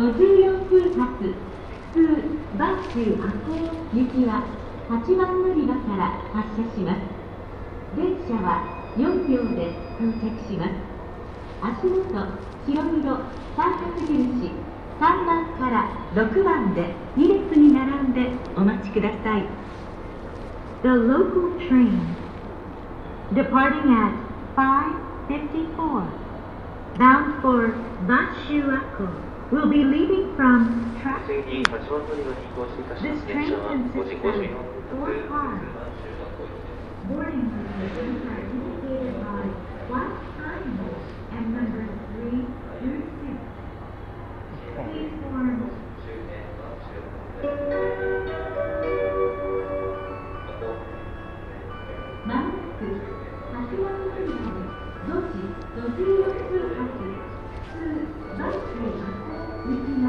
54分発。普通バス中箱行きは8番乗り場から発車します。電車は4秒で到着します。足元白黒三角印3番から6番で2列に並んでお待ちください。The local train departing at 5.54 bound for Bashuako will be leaving from This train consists of four cars. Boarding is indicated by one.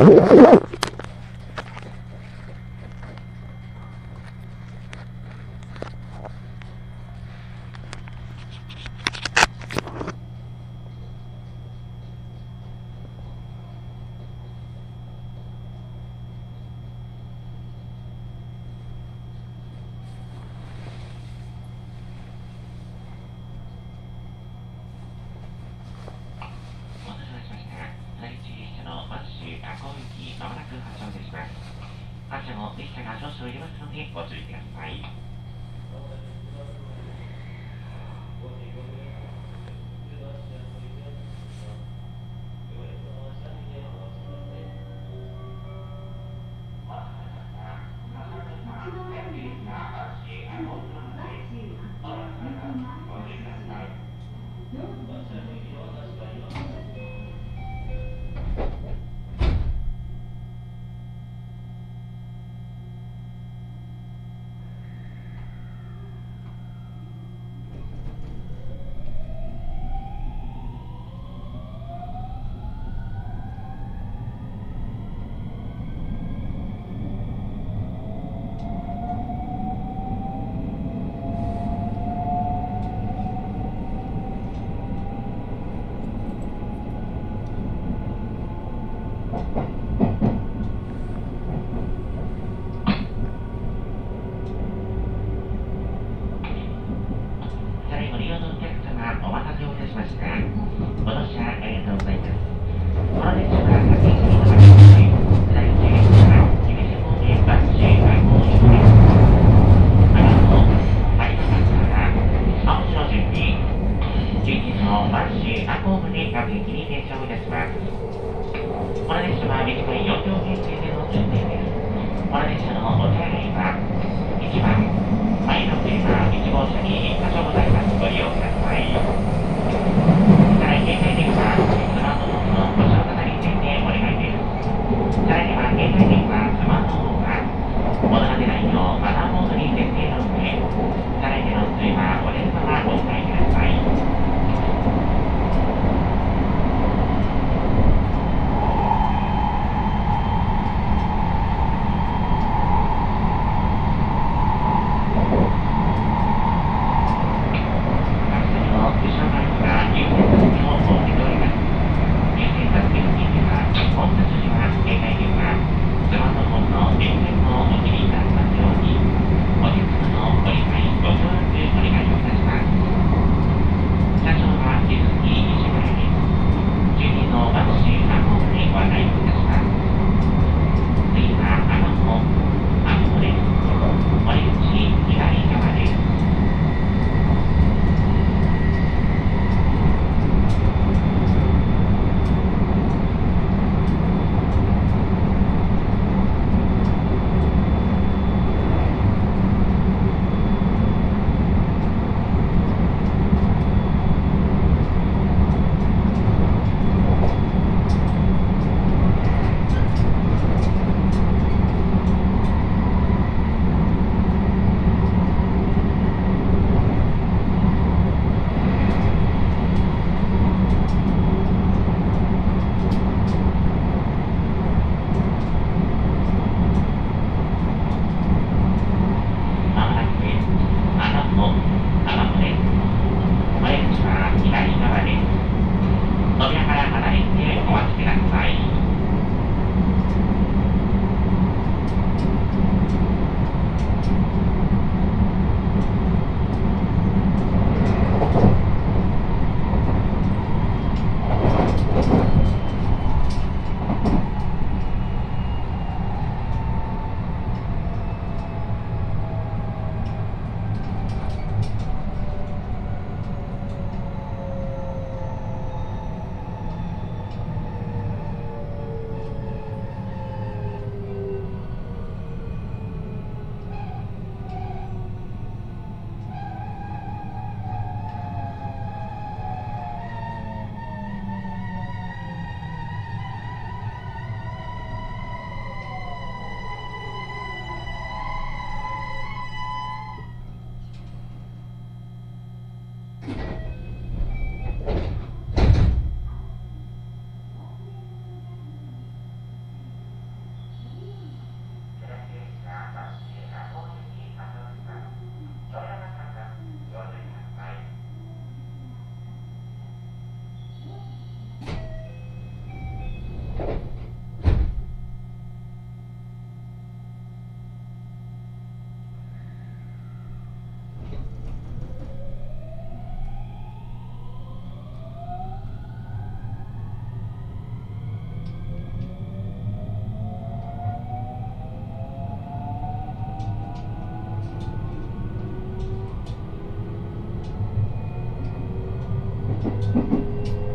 Oh, my God. 携帯電話、スマートフォンは、お出かけ台のマナーモードに設定の上、さらにの通話、お電話はご使いください。何?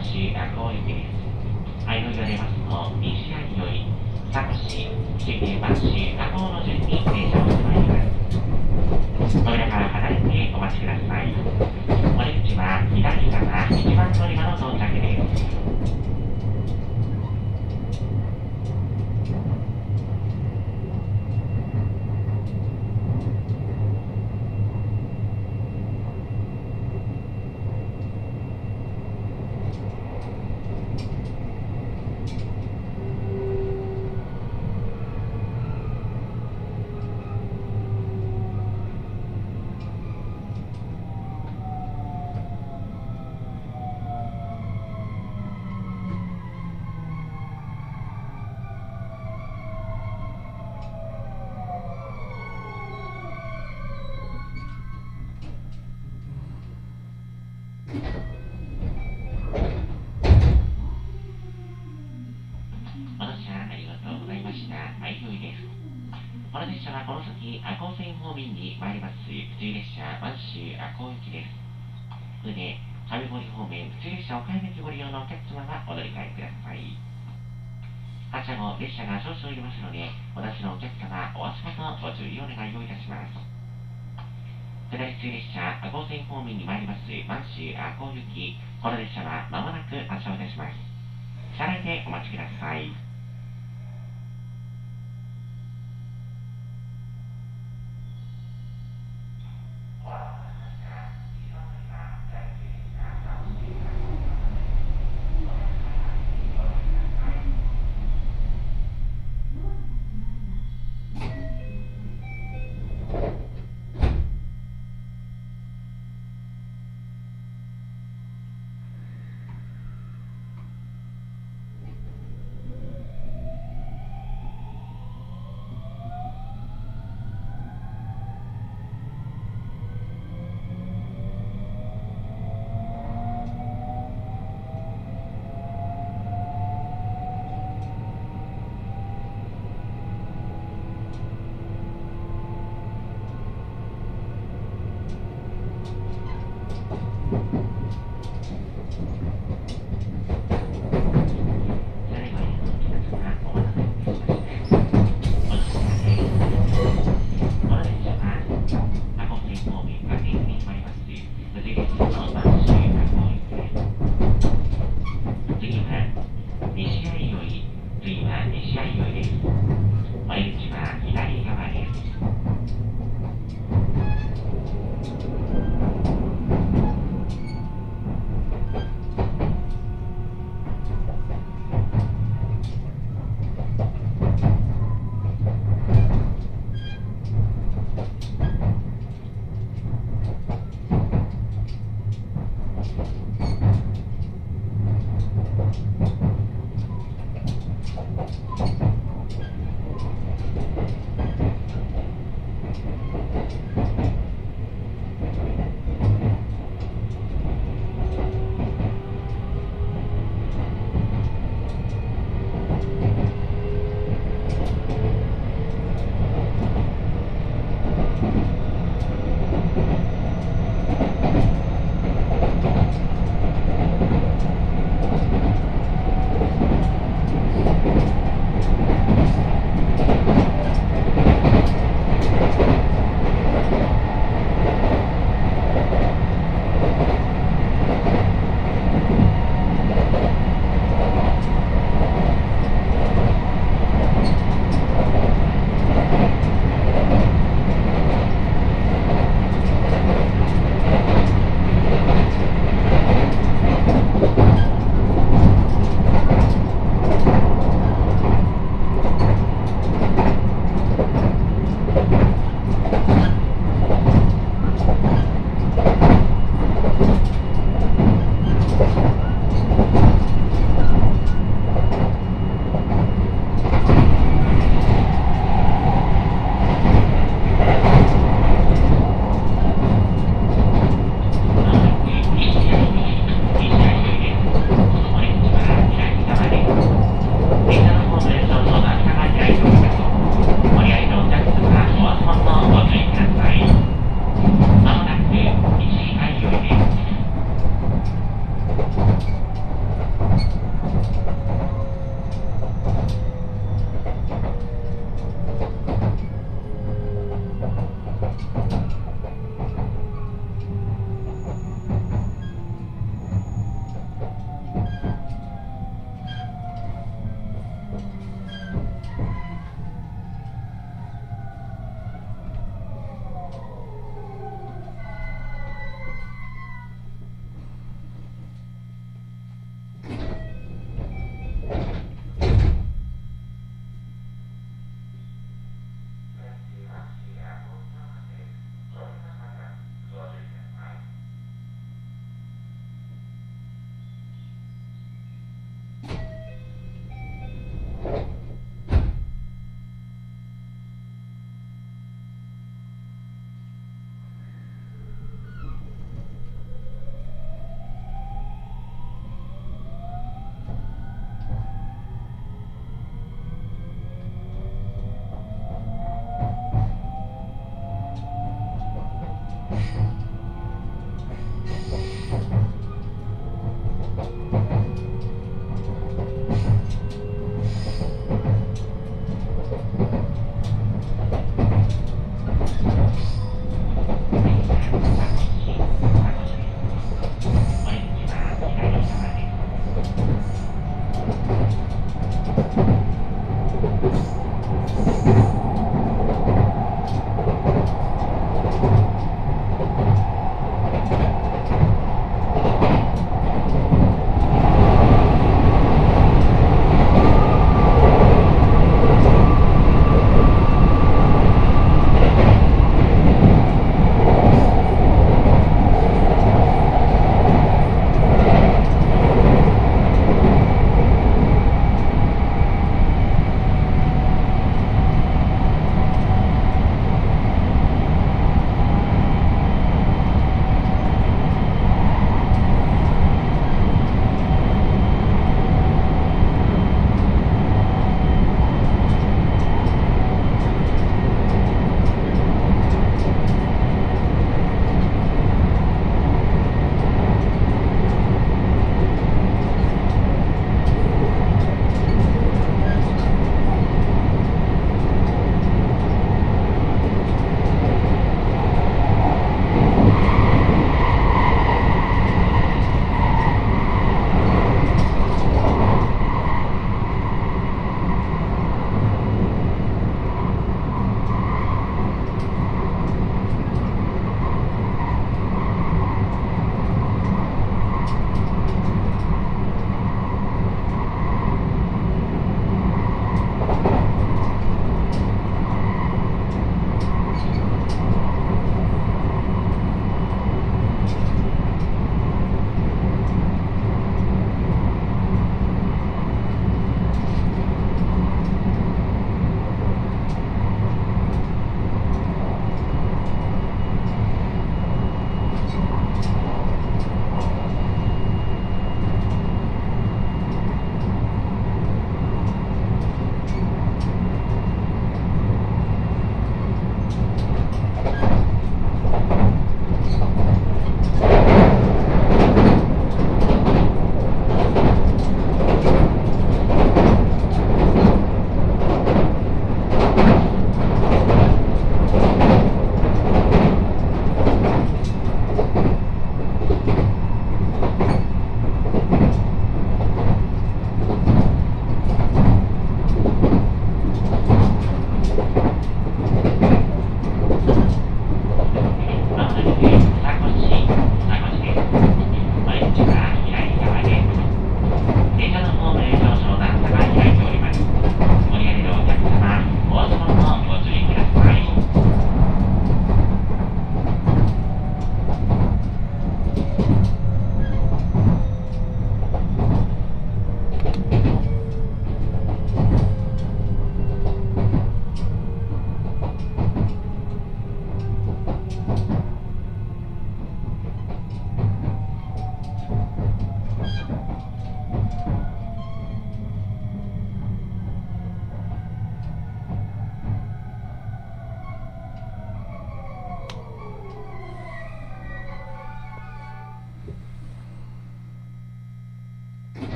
列車湾州赤穂行きです。相乗りが出ます。と西谷より佐古市新京湾州赤穂の順に停車をしてまいります扉から離れてお待ちください。お出口は左側一番乗り場の到着です。先、赤穂線方面に参ります。普通列車、湾州赤穂行きです。それで、上郡方面、普通列車岡山駅ご利用のお客様はお乗り換えください。発車後、列車が少々いりますので、お出しのお客様、お足元ご注意をお願いをいたします。下り普通列車、赤穂線方面に参ります。湾州赤穂行き、この列車は間もなく発車をいたします。車内でお待ちください。Wow.